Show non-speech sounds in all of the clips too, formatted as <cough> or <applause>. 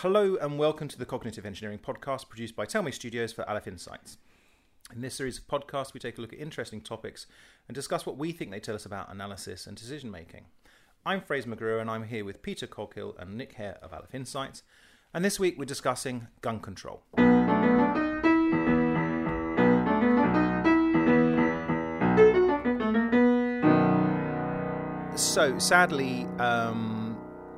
Hello and welcome to the Cognitive Engineering Podcast produced by Tell Me Studios for Aleph Insights. In this series of podcasts, we take a look at interesting topics and discuss what we think they tell us about analysis and decision making. I'm Fraser McGruer and I'm here with Peter Coghill and Nick Hare of Aleph Insights, and this week we're discussing gun control. So, sadly, um,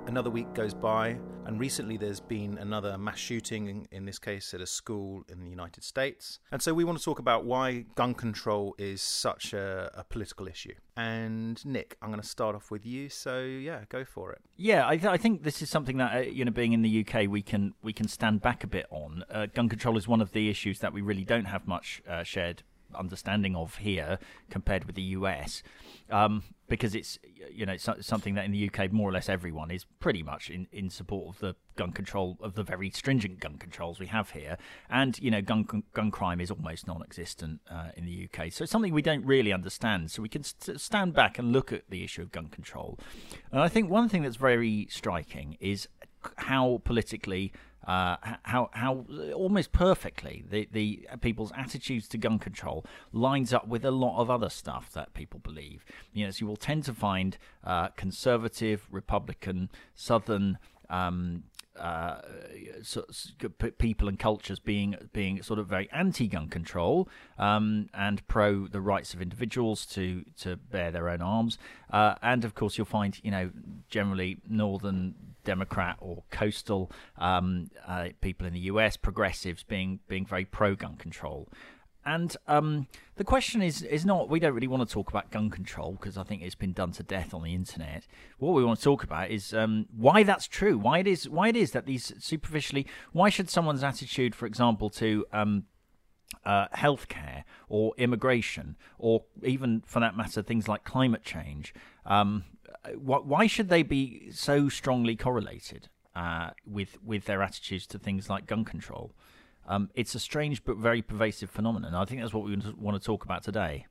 another week goes by and recently, there's been another mass shooting, in, this case at a school in the United States. And so, we want to talk about why gun control is such a, a political issue. And Nick, I'm going to start off with you. So, yeah, go for it. Yeah, I, th- I think this is something that uh, you know, being in the UK, we can we can stand back a bit on. Uh, gun control is one of the issues that we really don't have much uh, shared understanding of here compared with the US, um, because it's you know it's something that in the UK more or less everyone is pretty much in, in support of the gun control of the very stringent gun controls we have here, and you know gun gun crime is almost non-existent uh, in the UK. So it's something we don't really understand. So we can st- stand back and look at the issue of gun control, and I think one thing that's very striking is how politically uh, how how almost perfectly the the people's attitudes to gun control lines up with a lot of other stuff that people believe. You know, so you will tend to find uh, conservative, Republican, Southern. Um, uh, so, people and cultures being being sort of very anti-gun control um, and pro the rights of individuals to to bear their own arms, uh, and of course you'll find you know generally northern Democrat or coastal um, uh, people in the US, progressives being being very pro gun control. And um, the question is is not we don't really want to talk about gun control because I think it's been done to death on the internet. What we want to talk about is um, why that's true. Why it is why it is that these superficially why should someone's attitude, for example, to um, uh, healthcare or immigration or even for that matter things like climate change um, why should they be so strongly correlated uh, with with their attitudes to things like gun control? Um, it's a strange but very pervasive phenomenon. I think that's what we want to talk about today.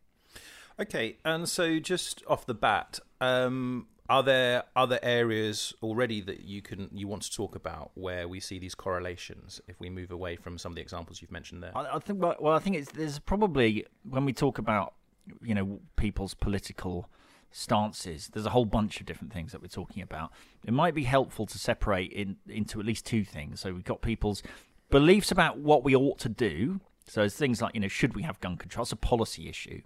Okay, and so just off the bat, um, are there other areas already that you can you want to talk about where we see these correlations? If we move away from some of the examples you've mentioned there, I, I think. Well, I think it's there's probably when we talk about you know people's political stances. There's a whole bunch of different things that we're talking about. It might be helpful to separate in, into at least two things. So we've got people's beliefs about what we ought to do. So there's things like, you know, should we have gun control? It's a policy issue.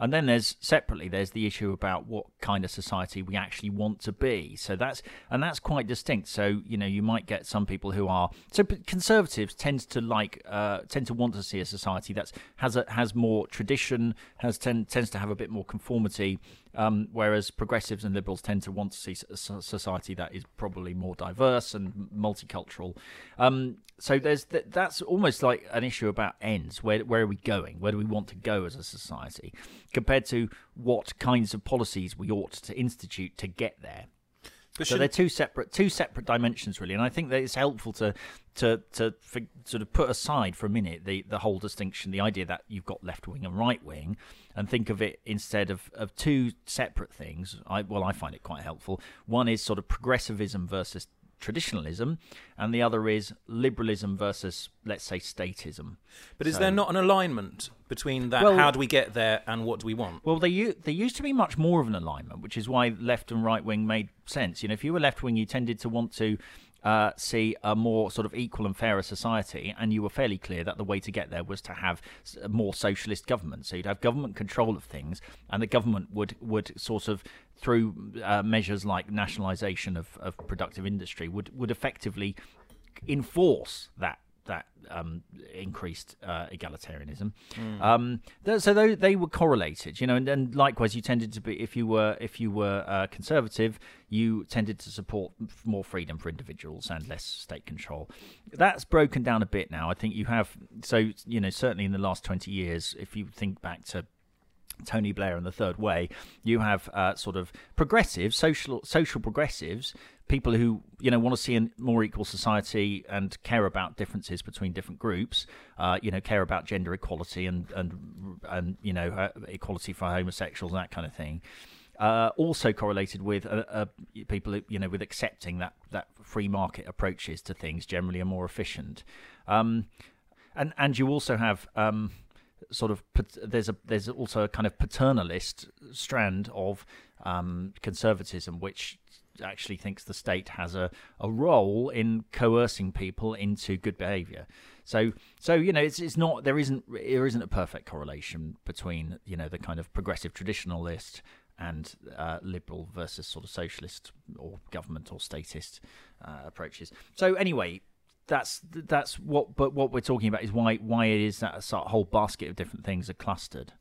And then there's separately there's the issue about what kind of society we actually want to be. So that's and that's quite distinct. So you know you might get some people who are so conservatives tend to like uh, tend to want to see a society that's has a, has more tradition, has tend, tends to have a bit more conformity, um, whereas progressives and liberals tend to want to see a society that is probably more diverse and multicultural. Um, so there's th- that's almost like an issue about ends. Where where are we going? Where do we want to go as a society? Compared to what kinds of policies we ought to institute to get there. But so they're two separate two separate dimensions really, and I think that it's helpful to to to for, sort of put aside for a minute the the whole distinction, the idea that you've got left wing and right wing, and think of it instead of of two separate things. I well, I find it quite helpful. One is sort of progressivism versus traditionalism, and the other is liberalism versus, let's say, statism. But is so, there not an alignment between that? Well, how do we get there, and what do we want? Well, there there used to be much more of an alignment, which is why left and right wing made sense. You know, if you were left wing, you tended to want to uh, see a more sort of equal and fairer society, and you were fairly clear that the way to get there was to have a more socialist government. So you'd have government control of things, and the government would would sort of through uh, measures like nationalisation of, of productive industry would would effectively enforce that that um, increased uh, egalitarianism. Mm. Um, th- so they, they were correlated, you know, and, and, likewise, you tended to be if you were if you were uh, conservative, you tended to support more freedom for individuals and less state control. That's broken down a bit now. I think you have so you know certainly in the last twenty years, if you think back to Tony Blair and the Third Way, you have uh, sort of progressive social social progressives people who you know want to see a more equal society and care about differences between different groups. Uh, you know, care about gender equality and and and you know uh, equality for homosexuals and that kind of thing. uh, also correlated with uh, uh, people, you know, with accepting that that free market approaches to things generally are more efficient. Um, and and you also have um, sort of there's a there's also a kind of paternalist strand of um, conservatism which actually thinks the state has a, a role in coercing people into good behavior. So so you know it's it's not there isn't there isn't a perfect correlation between you know the kind of progressive traditionalist and uh, liberal versus sort of socialist or government or statist uh, approaches. So anyway, that's that's what. But what we're talking about is why why it is that a whole basket of different things are clustered.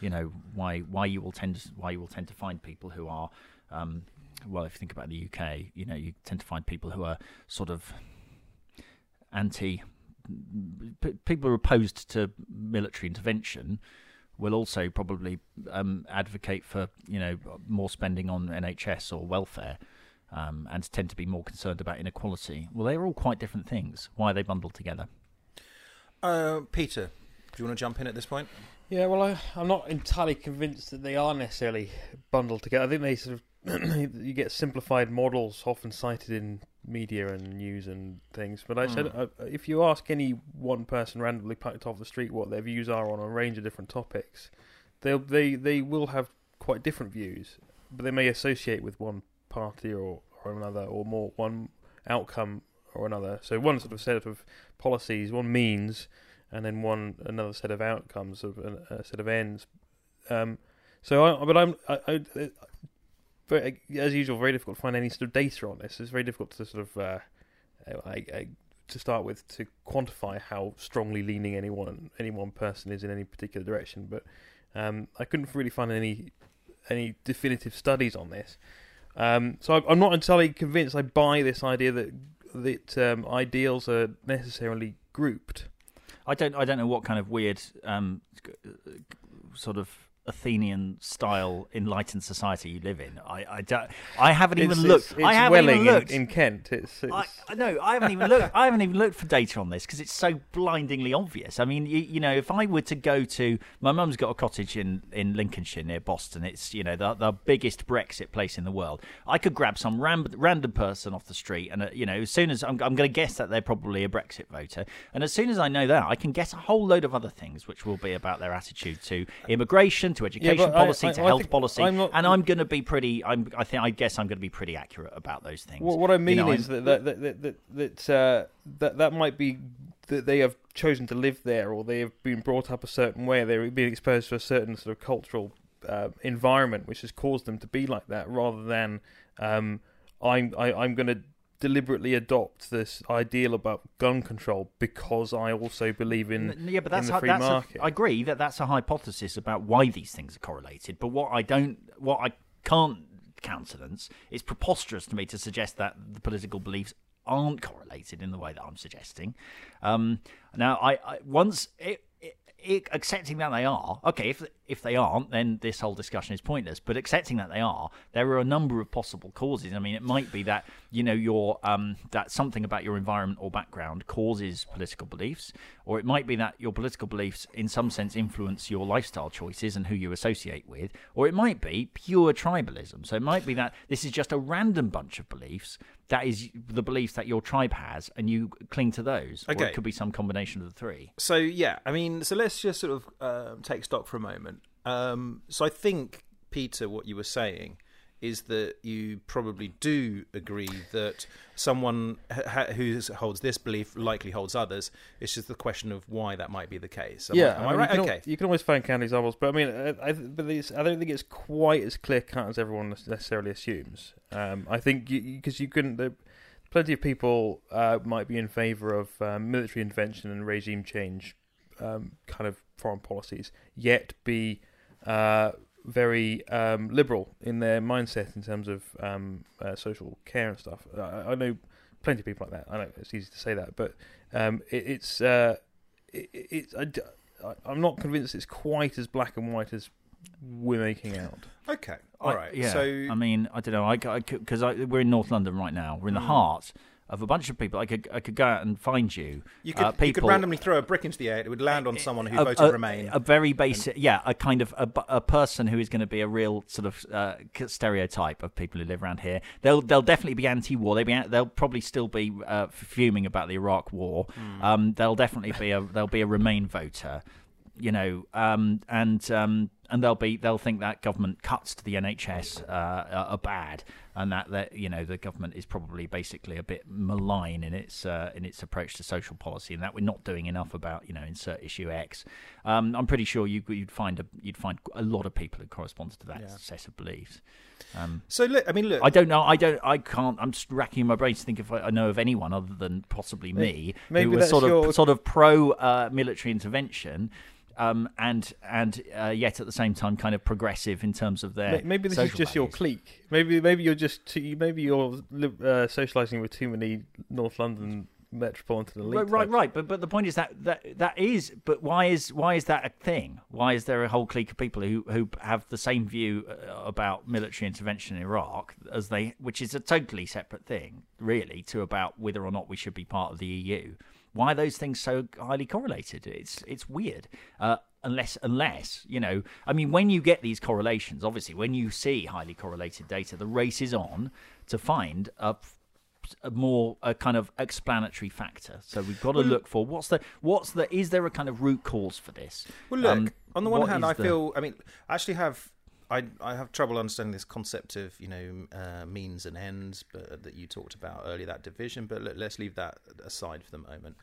You know why why you will tend to, why you will tend to find people who are um, well, if you think about the UK, you know, you tend to find people who are sort of anti. P- people are opposed to military intervention will also probably um, advocate for you know more spending on NHS or welfare, um, and tend to be more concerned about inequality. Well, they're all quite different things. Why are they bundled together? Uh, Peter, do you want to jump in at this point? Yeah, well, I, am not entirely convinced that they are necessarily bundled together. I think they sort of <clears throat> you get simplified models often cited in media and news and things. But I mm. said, hmm. uh, if you ask any one person randomly picked off the street what their views are on a range of different topics, they they they will have quite different views, but they may associate with one party or, or another, or more one outcome or another. So one sort of set of policies, one means, and then one another set of outcomes of a, a set of ends. Um, so, I, but I'm I, I, very, as usual, very difficult to find any sort of data on this. It's very difficult to sort of, uh, I, I, to start with, to quantify how strongly leaning any one any one person is in any particular direction. But um, I couldn't really find any any definitive studies on this. Um, so I'm not entirely convinced. I buy this idea that that um, ideals are necessarily grouped. I don't. I don't know what kind of weird um, sort of Athenian style enlightened society you live in. I I, don't, I haven't even it's, looked. It's, I haven't Welling even looked in, in Kent. It's, it's... I, no, I haven't even looked. I haven't even looked for data on this because it's so blindingly obvious. I mean, you, you, know, if I were to go to my mum's got a cottage in, in Lincolnshire near Boston. It's you know the the biggest Brexit place in the world. I could grab some ram, random person off the street, and uh, you know, as soon as I'm, I'm going to guess that they're probably a Brexit voter, and as soon as I know that, I can guess a whole load of other things which will be about their attitude to immigration, to education yeah, policy policy I, to I health policy, I'm and I'm going to be pretty. I'm, I think. I guess I'm going to be pretty accurate about those things. Well, what I mean you know, is that that that that that, uh, that that might be that they have chosen to live there, or they have been brought up a certain way. They've been exposed to a certain sort of cultural uh, environment, which has caused them to be like that, rather than um, I'm I, am i am going to deliberately adopt this ideal about gun control because I also believe in yeah, but that's the free that's market. A, I agree that that's a hypothesis about why these things are correlated. But what I don't, what I can't countenance, it's preposterous to me to suggest that the political beliefs aren't correlated in the way that I'm suggesting. Um, now, I, I once it, accepting that they are okay. If if they aren't, then this whole discussion is pointless. But accepting that they are, there are a number of possible causes. I mean, it might be that you know your um, that something about your environment or background causes political beliefs, or it might be that your political beliefs, in some sense, influence your lifestyle choices and who you associate with, or it might be pure tribalism. So it might be that this is just a random bunch of beliefs that is the beliefs that your tribe has, and you cling to those. Okay. Or it could be some combination of the three. So yeah, I mean, so let's just sort of uh, take stock for a moment. Um, so I think Peter, what you were saying is that you probably do agree that someone ha- who holds this belief likely holds others. It's just the question of why that might be the case. Am yeah, I, am I, I right? You okay. Al- you can always find counterexamples, but I mean, I, I, but I don't think it's quite as clear cut as everyone necessarily assumes. Um, I think because you, you couldn't. The, plenty of people uh, might be in favour of um, military intervention and regime change, um, kind of foreign policies, yet be uh, very um, liberal in their mindset in terms of um, uh, social care and stuff. I, I, know plenty of people like that. I know it's easy to say that, but um, it, it's uh, it, it's I, am not convinced it's quite as black and white as we're making out. Okay, all right. Yeah, so I mean, I don't know. I because we're in North London right now. We're in the mm. Of a bunch of people. I could I could go out and find you. You could, uh, people, you could randomly throw a brick into the air; it would land on someone who a, voted a, Remain. A very basic, yeah, a kind of a, a person who is going to be a real sort of uh, stereotype of people who live around here. They'll they'll definitely be anti-war. They be they'll probably still be uh, fuming about the Iraq War. Mm. Um, they'll definitely be a they'll be a Remain voter. You know, um, and um, and they'll be they'll think that government cuts to the NHS uh, are bad, and that that you know the government is probably basically a bit malign in its uh, in its approach to social policy, and that we're not doing enough about you know insert issue X. Um, I'm pretty sure you, would find a you'd find a lot of people who correspond to that Yeah. set of beliefs. Um, so look, I mean, look, I don't know. I don't. I can't. I'm just racking my brains to think if I, I know of anyone other than possibly me Maybe who was sort of sort of pro uh, military intervention. Um, and and uh, yet at the same time, kind of progressive in terms of their Maybe this is just your clique. Maybe maybe you're just too, maybe you're uh, socialising with too many North London metropolitan elite. Right, right, right. But but the point is that that that is. But why is why is that a thing? Why is there a whole clique of people who who have the same view uh, about military intervention in Iraq as they, which is a totally separate thing, really, to about whether or not we should be part of the EU. Why are those things so highly correlated? It's it's weird. Uh, unless unless you know, I mean, when you get these correlations, obviously, when you see highly correlated data, the race is on to find a a more a kind of explanatory factor. So we've got to look for what's the what's the is there a kind of root cause for this? Well, look. Um, on the one hand, I the- feel. I mean, I actually have. I I have trouble understanding this concept of you know uh, means and ends, but that you talked about earlier, that division. But let, let's leave that aside for the moment.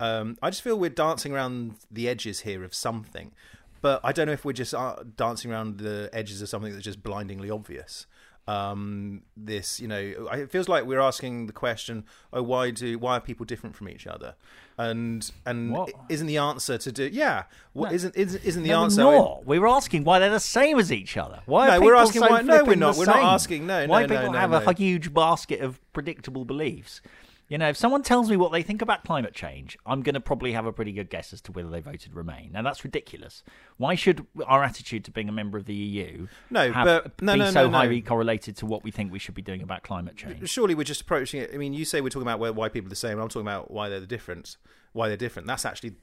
Um, I just feel we're dancing around the edges here of something, but I don't know if we're just uh, dancing around the edges of something that's just blindingly obvious. Um, this, you know, it feels like we're asking the question: Oh, why do why are people different from each other? And and isn't the answer to do? Yeah, what No. isn't isn't, isn't the No, we're answer? not. We were asking why they're the same as each other. Why are No, we're asking so why- no, we're not. We're not asking- no, Why no, people have a huge basket of predictable beliefs. You know, if someone tells me what they think about climate change, I'm going to probably have a pretty good guess as to whether they voted Remain. Now that's ridiculous. Why should our attitude to being a member of the EU No, have, but- no, be no, so no. highly correlated to what we think we should be doing about climate change? Surely we're just approaching it. I mean, you say we're talking about why people are the same. I'm talking about why they're the different. Why they're different. That's actually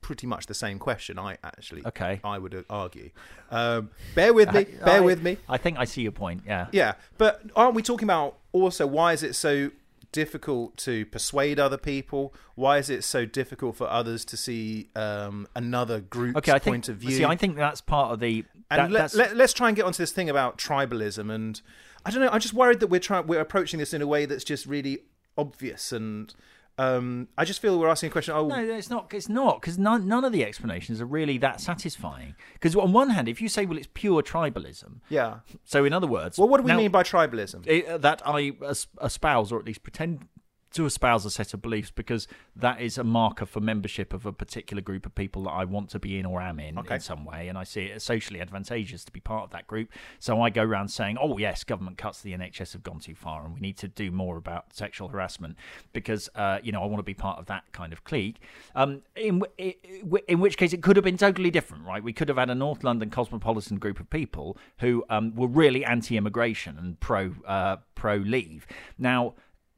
pretty much the same question. I actually, Okay. I would argue. Um, bear with me. Bear I- with me. I think I see your point. Yeah. Yeah, but aren't we talking about also why is it so difficult to persuade other people? Why is it so difficult for others to see um, another group's Okay, I think. point of view? See, I think that's part of the. and that- let, let's try and get onto this thing about tribalism and i don't know i'm just worried that we're trying we're approaching this in a way that's just really obvious and um, i just feel we're asking a question oh No, it's not. It's not because none, none of the explanations are really that satisfying. Because on one hand, if you say, "Well, it's pure tribalism," yeah so in other words, well what do we now- mean by tribalism it, that I es- espouse or at least pretend to espouse a set of beliefs because that is a marker for membership of a particular group of people that I want to be in or am in Okay. in some way, and I see it as socially advantageous to be part of that group. So I go around saying, "Oh yes, government cuts to the NHS have gone too far, and we need to do more about sexual harassment because uh, you know I want to be part of that kind of clique." Um, in w- i- i- in which case it could have been totally different, right? We could have had a North London cosmopolitan group of people who um, were really anti-immigration and pro uh, pro leave. Now.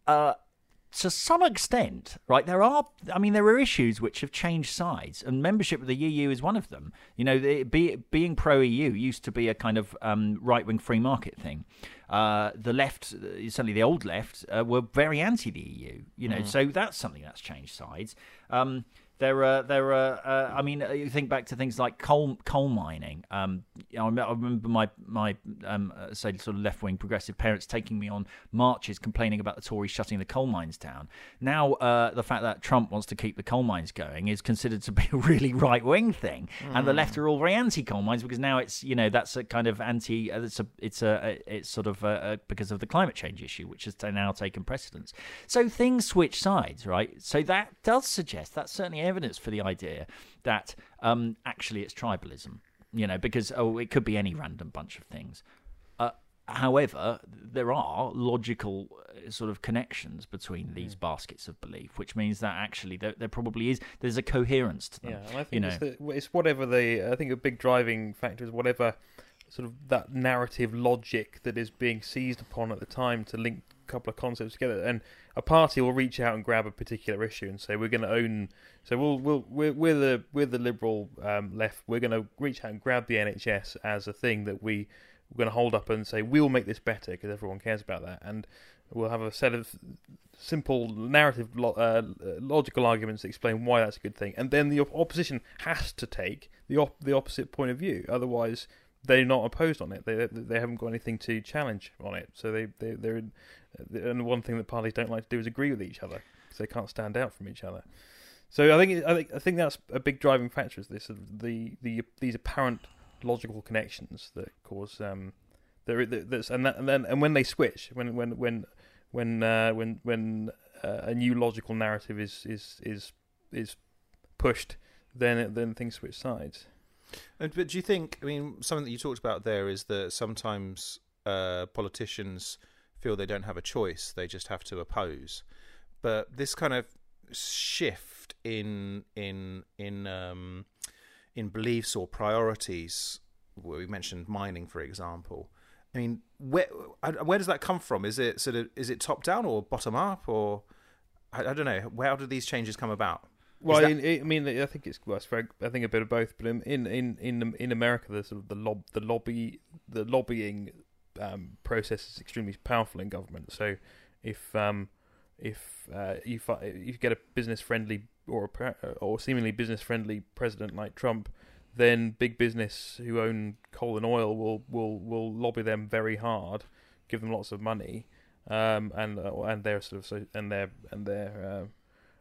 Uh, to some extent, right, there are, I mean, there are issues which have changed sides, and membership of the EU is one of them. You know, the, be, being pro EU used to be a kind of um, right wing free market thing. Uh, the left, certainly the old left, uh, were very anti the EU, you know, so that's something that's changed sides. Um, there are, there are. Uh, I mean, uh, you think back to things like coal coal mining. Um, you know, I remember my my um, uh, say sort of left wing progressive parents taking me on marches complaining about the Tories shutting the coal mines down. Now, uh, the fact that Trump wants to keep the coal mines going is considered to be a really <laughs> right wing thing, and the left are all very anti coal mines because now it's you know that's a kind of anti. Uh, it's a it's a it's sort of uh uh because of the climate change issue, which has now taken precedence. So things switch sides, right? So that does suggest that's certainly evidence for the idea that um, actually it's tribalism. You know, because oh, it could be any random bunch of things. Uh, however, there are logical uh, sort of connections between these baskets of belief, which means that actually there, there probably is there's a coherence to them. Yeah, I think you know, it's, the, it's whatever the. I think a big driving factor is whatever sort of that narrative logic that is being seized upon at the time to link couple of concepts together, and a party will reach out and grab a particular issue and say we're going to own. So we'll we'll we're, we're the we're the liberal um, left. We're going to reach out and grab the NHS as a thing that we we're going to hold up and say we'll make this better because everyone cares about that, and we'll have a set of simple narrative uh, logical arguments that explain why that's a good thing, and then the opposition has to take the op- the opposite point of view. Otherwise, they're not opposed on it. They they haven't got anything to challenge on it. So they they they're in, and one thing that parties don't like to do is agree with each other because they can't stand out from each other. So I think I think I think that's a big driving factor. Is this the the these apparent logical connections that cause um there that's and that, and then and when they switch when when when when uh, when when uh, a new logical narrative is is is is pushed then then things switch sides. And, but do you think? I mean, something that you talked about there is that sometimes uh, politicians feel they don't have a choice; they just have to oppose. But this kind of shift in in in um, in beliefs or priorities, we mentioned mining, for example. I mean, where where does that come from? Is it sort of is it top down or bottom up or I, I don't know. Where do these changes come about? Well, that... in, I mean, I think it's well, I think a bit of both. But in in in in America, the sort of the lob the lobby the lobbying um, process is extremely powerful in government. So if um, if uh, you if you get a business friendly or a, or seemingly business friendly president like Trump, then big business who own coal and oil will will will lobby them very hard, give them lots of money, um, and uh, and their sort of so, and their and their uh,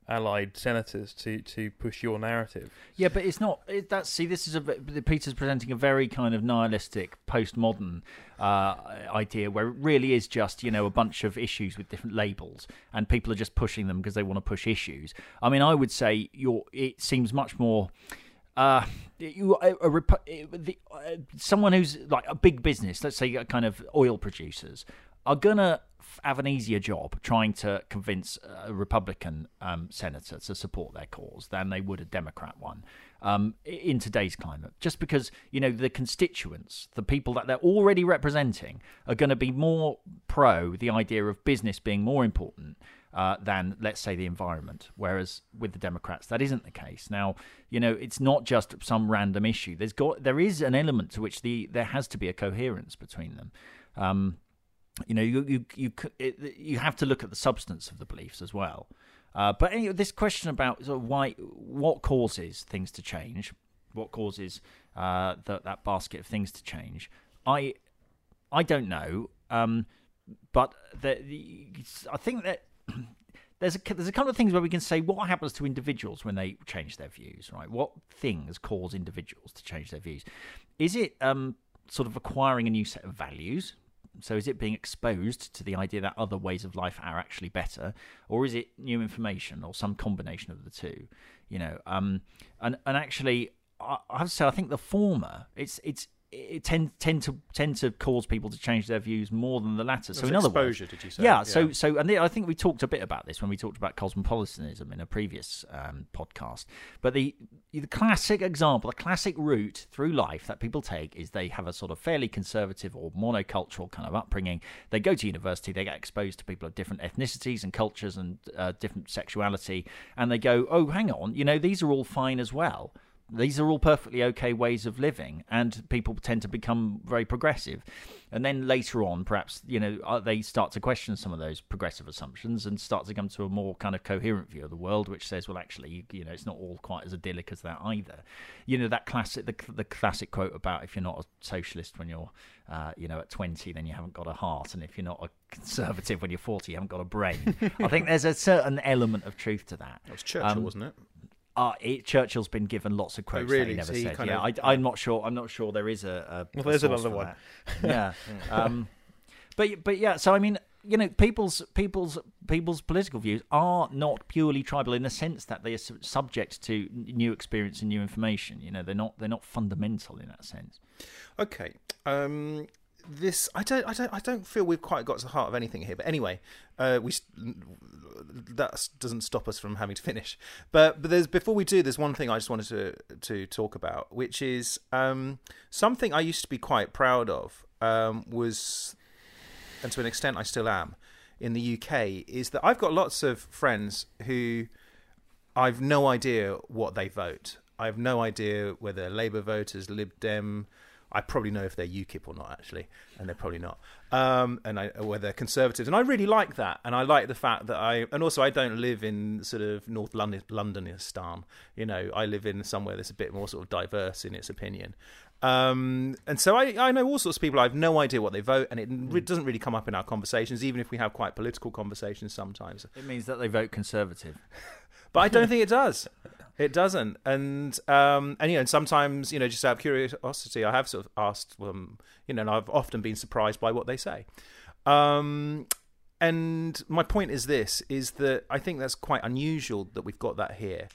allied senators to to push your narrative. Yeah, but it's not. It, see, this is a Peter's presenting a very kind of nihilistic, postmodern uh, idea where it really is just you know a bunch of issues with different labels, and people are just pushing them because they want to push issues. I mean, I would say your it seems much more. Uh, you a, a, the, uh, someone who's like a big business, let's say a kind of oil producers, are gonna have an easier job trying to convince a Republican um, senator to support their cause than they would a Democrat one um, in today's climate. Just because, you know, the constituents, the people that they're already representing, are going to be more pro the idea of business being more important. Uh, than let's say the environment. Whereas with the Democrats, that isn't the case. Now, you know, it's not just some random issue. There's got there is an element to which the there has to be a coherence between them. Um, you know, you you you it, you have to look at the substance of the beliefs as well. Uh, but anyway, this question about sort of why, what causes things to change, what causes uh, that basket of things to change, I I don't know. Um, but the, the, I think that <clears throat> there's a there's a couple of things where we can say what happens to individuals when they change their views, right? What things cause individuals to change their views? Is it um, sort of acquiring a new set of values? So is it being exposed to the idea that other ways of life are actually better, or is it new information, or some combination of the two? You know, um, and and actually, I, I have to say, I think the former. It's it's it tend tend to tend to cause people to change their views more than the latter. So in other words, did you say? Yeah, yeah. So so and I think we talked a bit about this when we talked about cosmopolitanism in a previous um, podcast. But the the classic example, the classic route through life that people take is they have a sort of fairly conservative or monocultural kind of upbringing. They go to university, they get exposed to people of different ethnicities and cultures and uh, different sexuality, and they go, oh, hang on, you know, these are all fine as well these are all perfectly okay ways of living, and people tend to become very progressive. And then later on, perhaps you know uh, they start to question some of those progressive assumptions and start to come to a more kind of coherent view of the world, which says, well, actually, you know, it's not all quite as idyllic as that either. You know, that classic, the, the classic quote about if you're not a socialist when you're, uh, you know, at 20, then you haven't got a heart, and if you're not a conservative when you're 40, you haven't got a brain. <laughs> I think there's a certain element of truth to that. That was Churchill, um, wasn't it? Uh, it, Churchill's been given lots of quotes oh, really? that he never so said. Yeah, of, I, am not sure. I'm not sure there is a. a well, there's another one. <laughs> yeah, um, but but yeah. So I mean, you know, people's people's people's political views are not purely tribal in the sense that they are su- subject to new experience and new information. You know, they're not they're not fundamental in that sense. Okay. Um, this I don't I don't I don't feel we've quite got to the heart of anything here. But anyway, uh, we that doesn't stop us from having to finish. But but there's before we do, there's one thing I just wanted to to talk about, which is um, something I used to be quite proud of. Um, was and to an extent I still am, in the UK is that I've got lots of friends who I've no idea what they vote. I have no idea whether Labour voters, Lib Dem. I probably know if they're UKIP or not, actually, and they're probably not. Um, and I, whether they're conservatives, and I really like that, and I like the fact that I, and also I don't live in sort of North London, Londonistan. You know, I live in somewhere that's a bit more sort of diverse in its opinion. Um, and so I, I know all sorts of people. I have no idea what they vote, and it re- doesn't really come up in our conversations, even if we have quite political conversations sometimes. It means that they vote conservative. <laughs> but I don't think it does. <laughs> It doesn't, and um, and you know, and sometimes you know, just out of curiosity, I have sort of asked them, you know, and I've often been surprised by what they say. Um, and my point is this: is that I think that's quite unusual that we've got that here.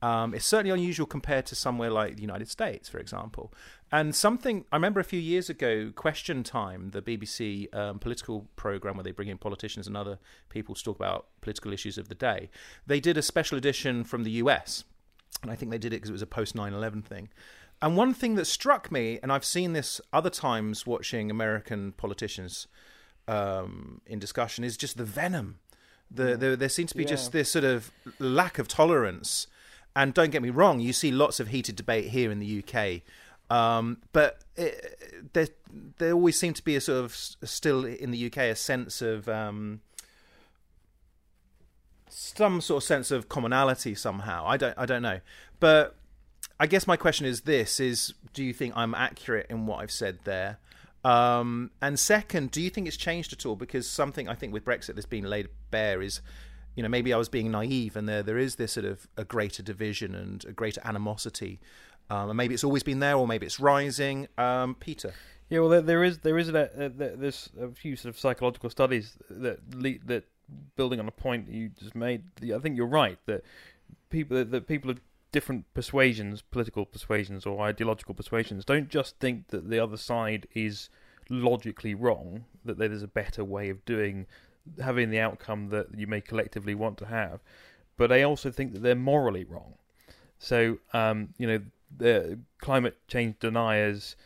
Um, it's certainly unusual compared to somewhere like the United States, for example. And something I remember a few years ago, Question Time, the BBC um, political program where they bring in politicians and other people to talk about political issues of the day, they did a special edition from the US and I think they did it because it was a post 9 11 thing. And one thing that struck me, and I've seen this other times watching American politicians um, in discussion, is just the venom. The, the there seems to be yeah. just this sort of lack of tolerance. And don't get me wrong, you see lots of heated debate here in the UK. Um, but it, there, there always seemed to be a sort of still in the UK a sense of um, some sort of sense of commonality somehow. I don't I don't know. But I guess my question is this is do you think I'm accurate in what I've said there? Um, and second, do you think it's changed at all? Because something I think with Brexit that's been laid bare is, you know, maybe I was being naive, and there there is this sort of a greater division and a greater animosity, um, and maybe it's always been there, or maybe it's rising. Um, Peter. Yeah, well, there, there is there is a, a, there's a few sort of psychological studies that that building on a point you just made, I think you're right that people that people of different persuasions, political persuasions or ideological persuasions, don't just think that the other side is logically wrong, that there's a better way of doing having the outcome that you may collectively want to have, but they also think that they're morally wrong. So, um, you know, the climate change deniers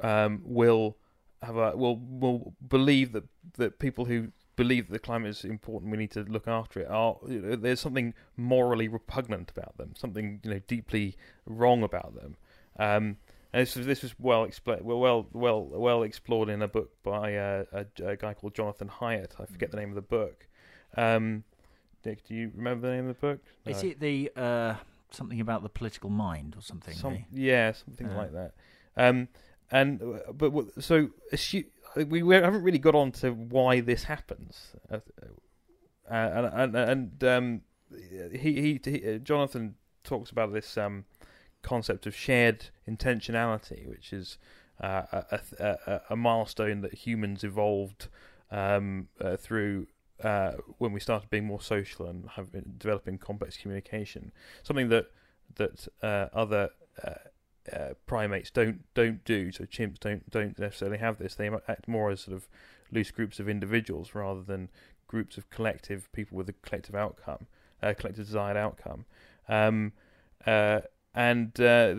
um, will have a will will believe that that people who believe that the climate is important, we need to look after it. Are you know, there's something morally repugnant about them, something you know deeply wrong about them. Um, and this was this was well explored, well well well explored in a book by uh, a, a, guy called Jonathan Haidt. I forget the name of the book. Um, Nick, do you remember the name of the book? No. Is it the uh, something about the political mind or something? Some, yeah, something uh. like that. Um, and uh, but so assume, we, we haven't really got on to why this happens, uh, uh, and and, and um, he, he, he uh, Jonathan talks about this um, concept of shared intentionality, which is uh, a, a, a, milestone that humans evolved um, uh, through uh, when we started being more social and have developing complex communication. Something that that other uh, primates don't don't do. So chimps don't don't necessarily have this. They act more as sort of loose groups of individuals rather than groups of collective people with a collective outcome, a uh, collective desired outcome. Um, uh, and uh,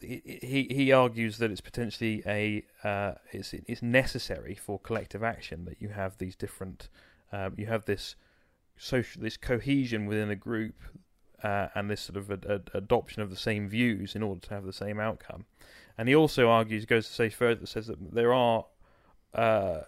he he argues that it's potentially a uh, it's it's necessary for collective action that you have these different um, you have this social this cohesion within a group uh, and this sort of a, a, adoption of the same views in order to have the same outcome. And he also argues, goes to say further, says that there are uh,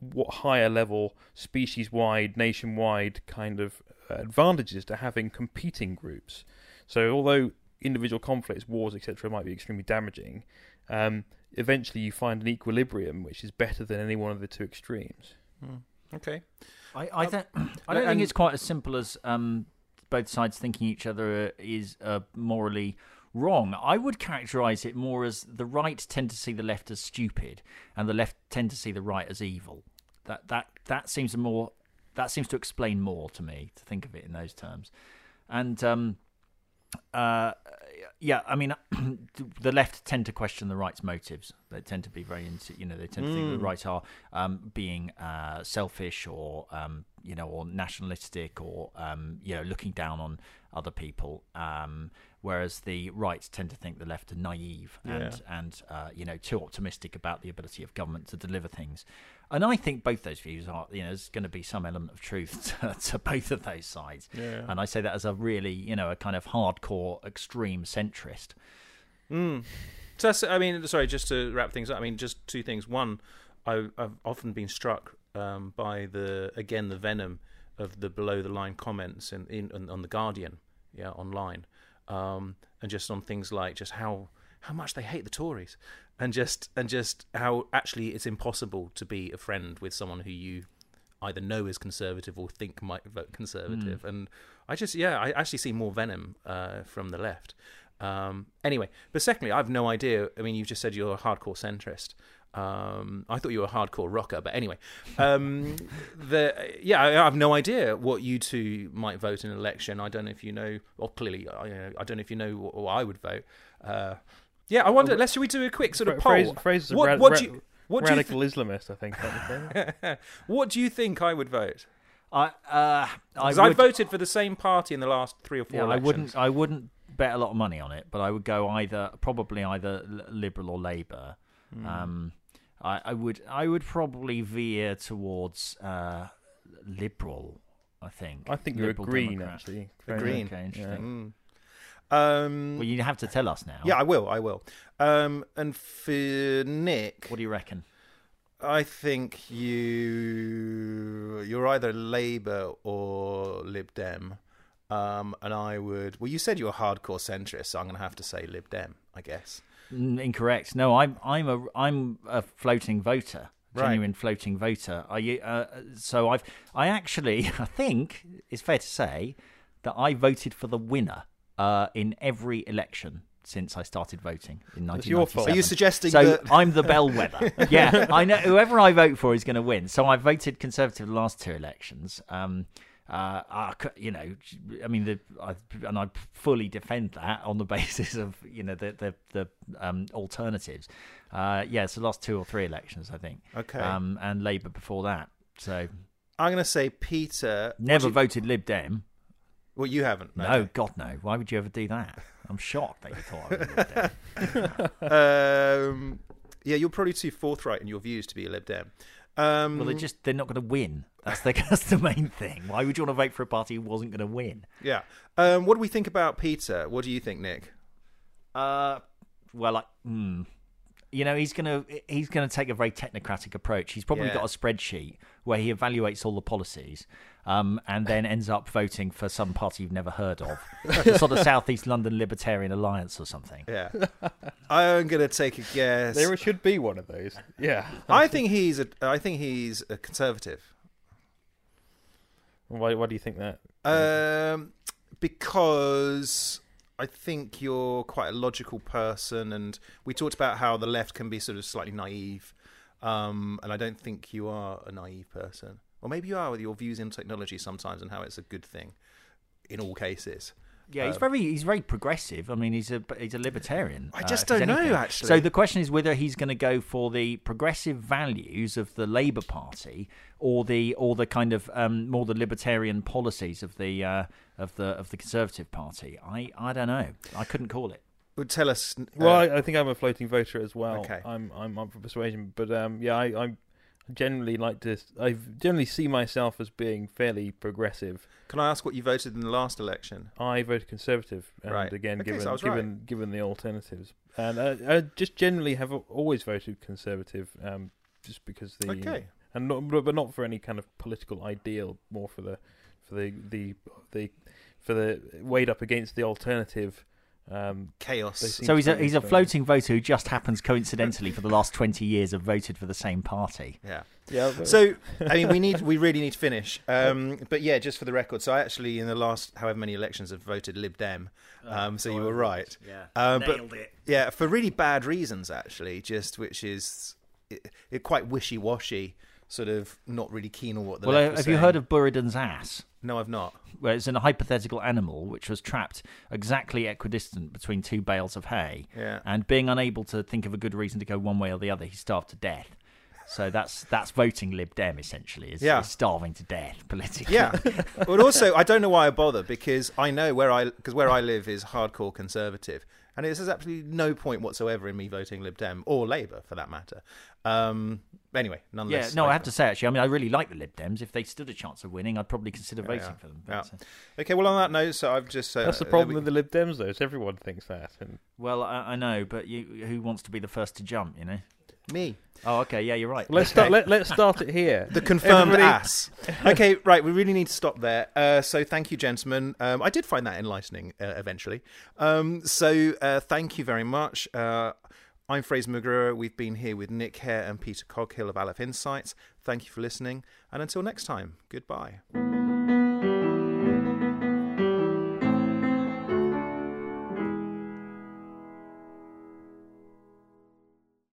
what higher level, species wide, nationwide kind of advantages to having competing groups. So although individual conflicts, wars, etc., might be extremely damaging, um, eventually you find an equilibrium which is better than any one of the two extremes. Mm. Okay. I I, th- <clears throat> I don't think it's quite as simple as um, both sides thinking each other is uh, morally wrong. I would characterize it more as the right tend to see the left as stupid, and the left tend to see the right as evil. That that that seems more that seems to explain more to me to think of it in those terms, and um, uh, yeah, I mean, <clears throat> the left tend to question the right's motives. They tend to be very, into, you know, they tend to mm. think the mm. right are um, being uh, selfish or, um, you know, or nationalistic or, um, you know, looking down on other people. Um, whereas the right tend to think the left are naive and and uh, you know too optimistic about the ability of government to deliver things. And I think both those views are you know there's going to be some element of truth <laughs> to, to both of those sides. Yeah. And I say that as a really you know a kind of hardcore extreme centrist. Mm. So that's, I mean, sorry, just to wrap things up. I mean, just two things. One, I, I've often been struck um, by the again the venom of the below the line comments in, in, on, on the Guardian, yeah, online, um, and just on things like just how how much they hate the Tories, and just and just how actually it's impossible to be a friend with someone who you either know is conservative or think might vote conservative. And I just yeah, I actually see more venom uh, from the left. Um, anyway, but secondly, I have no idea. I mean, you've just said you're a hardcore centrist. Um, I thought you were a hardcore rocker, but anyway, um, the yeah, I have no idea what you two might vote in an election. I don't know if you know, or clearly, I, I don't know if you know what, what I would vote. Uh, yeah, I wonder. Let's should we do a quick sort of poll? Fraser, Fraser's a What- rad- what do you- what do you radical Islamist, I think. technically. <laughs> what do you think I would vote? I uh, I Because I voted for the same party in the last three or four yeah, I wouldn't I wouldn't bet a lot of money on it, but I would go either probably either Liberal or Labour. Hmm. Um, I, I would I would probably veer towards uh, Liberal. I think. I think you're a Liberal green, Democrat. actually. A Very green. Okay, interesting. Mm. Um, Well, you have to tell us now. yeah, I will. I will. Um, and for Nick, What do you reckon? I think you you're either Labour or Lib Dem. Um, and I would. Well, you said you're hardcore centrist, so I'm going to have to say Lib Dem, I guess. Incorrect. No, I'm I'm a I'm a floating voter, Right. genuine floating voter. I uh, so I've I actually <laughs> I think it's fair to say that I voted for the winner uh, in every election since I started voting in It's your fault. 1997. Are you suggesting So that? I'm the bellwether. <laughs> yeah, I know whoever I vote for is going to win. So I voted Conservative the last two elections. Um, uh, I you know, I mean, the, I, and I fully defend that on the <laughs> basis of you know the the, the um, alternatives. Uh, yeah, it's the last two or three elections, I think. Okay. Um, and Labour before that. So I'm going to say Peter. never you- voted Lib Dem. Well, you haven't. No. God no. Why would you ever do that? I'm shocked that you thought I was Lib Dem. <laughs> um, yeah, you're probably too forthright in your views to be a Lib Dem. Um, Well, they're just they're not going to win. That's the <laughs> that's the main thing. Why would you want to vote for a party who wasn't going to win? yeah. Um, what do we think about Peter? What do you think, Nick? Uh, well, like, hmm. You know, he's gonna he's gonna take a very technocratic approach. He's probably Yeah. got a spreadsheet where he evaluates all the policies, um, and then ends up voting for some party you've never heard of, <laughs> the sort of Southeast London Libertarian Alliance or something. Yeah, I'm going to take a guess. There should be one of those. Yeah. I think he's a. I think he's a conservative. Why, why do you think that? Um, because I think you're quite a logical person, and we talked about how the left can be sort of slightly naive, um, and I don't think you are a naive person. Or maybe you are with your views in technology sometimes, and how it's a good thing in all cases. Yeah, he's Um, very he's very progressive. I mean, he's a he's a libertarian. I uh, just if there's don't know, actually. So the question is whether he's going to go for the progressive values of the Labour Party or the or the kind of um, more the libertarian policies of the uh, of the of the Conservative Party. I I don't know. I couldn't call it. Would tell us. Uh, Well, I, I think I'm a floating voter as well. Okay. I'm I'm up for persuasion, but um, yeah, I, I generally like to. I generally see myself as being fairly progressive. can I ask what you voted in the last election? I voted Conservative, and Right. again, Okay, given so I was given given the alternatives, and uh, I just generally have always voted Conservative, um, just because the Okay. and not, but but not for any kind of political ideal, more for the for the the the for the weighed up against the alternative. Um, Chaos. So he's a he's a fair. floating voter who just happens coincidentally for the last twenty years have voted for the same party. Yeah. yeah. So I mean, we need we really need to finish. Um, but yeah, just for the record, so I actually in the last however many elections have voted Lib Dem. Um, so you were right. Yeah, Uh, but- it. Yeah, for really bad reasons actually. Just which is it, it quite wishy washy. Sort of not really keen on what the Well, left have you saying. heard of Buridan's ass? No, I've not. where it's a hypothetical animal which was trapped exactly equidistant between two bales of hay, Yeah. and being unable to think of a good reason to go one way or the other, he starved to death. So that's that's voting Lib Dem essentially. Is, Yeah. is starving to death politically. Yeah, <laughs> but also I don't know why I bother because I know where I because where I live is hardcore conservative, and there's absolutely no point whatsoever in me voting Lib Dem or Labour for that matter. Um, anyway, Yeah, no, I have to say actually, I mean, I really like the Lib Dems. If they stood a chance of winning, I'd probably consider voting yeah. for them. Yeah. But, uh, Okay, well on that note, so I've just uh, That's the problem we- with the Lib Dems, though. Is everyone thinks that, and well, I, I know, but you, who wants to be the first to jump? You know. Me. Oh, okay, yeah, you're right. let's start. Let, let's start it here. The confirmed Everybody- ass. Okay, right. We really need to stop there. Uh, so thank you, gentlemen. Um, I did find that enlightening uh, eventually. Um, so uh, thank you very much. Uh, I'm Fraser McGruer. We've been here with Nick Hare and Peter Coghill of Aleph Insights. Thank you for listening, and until next time, goodbye.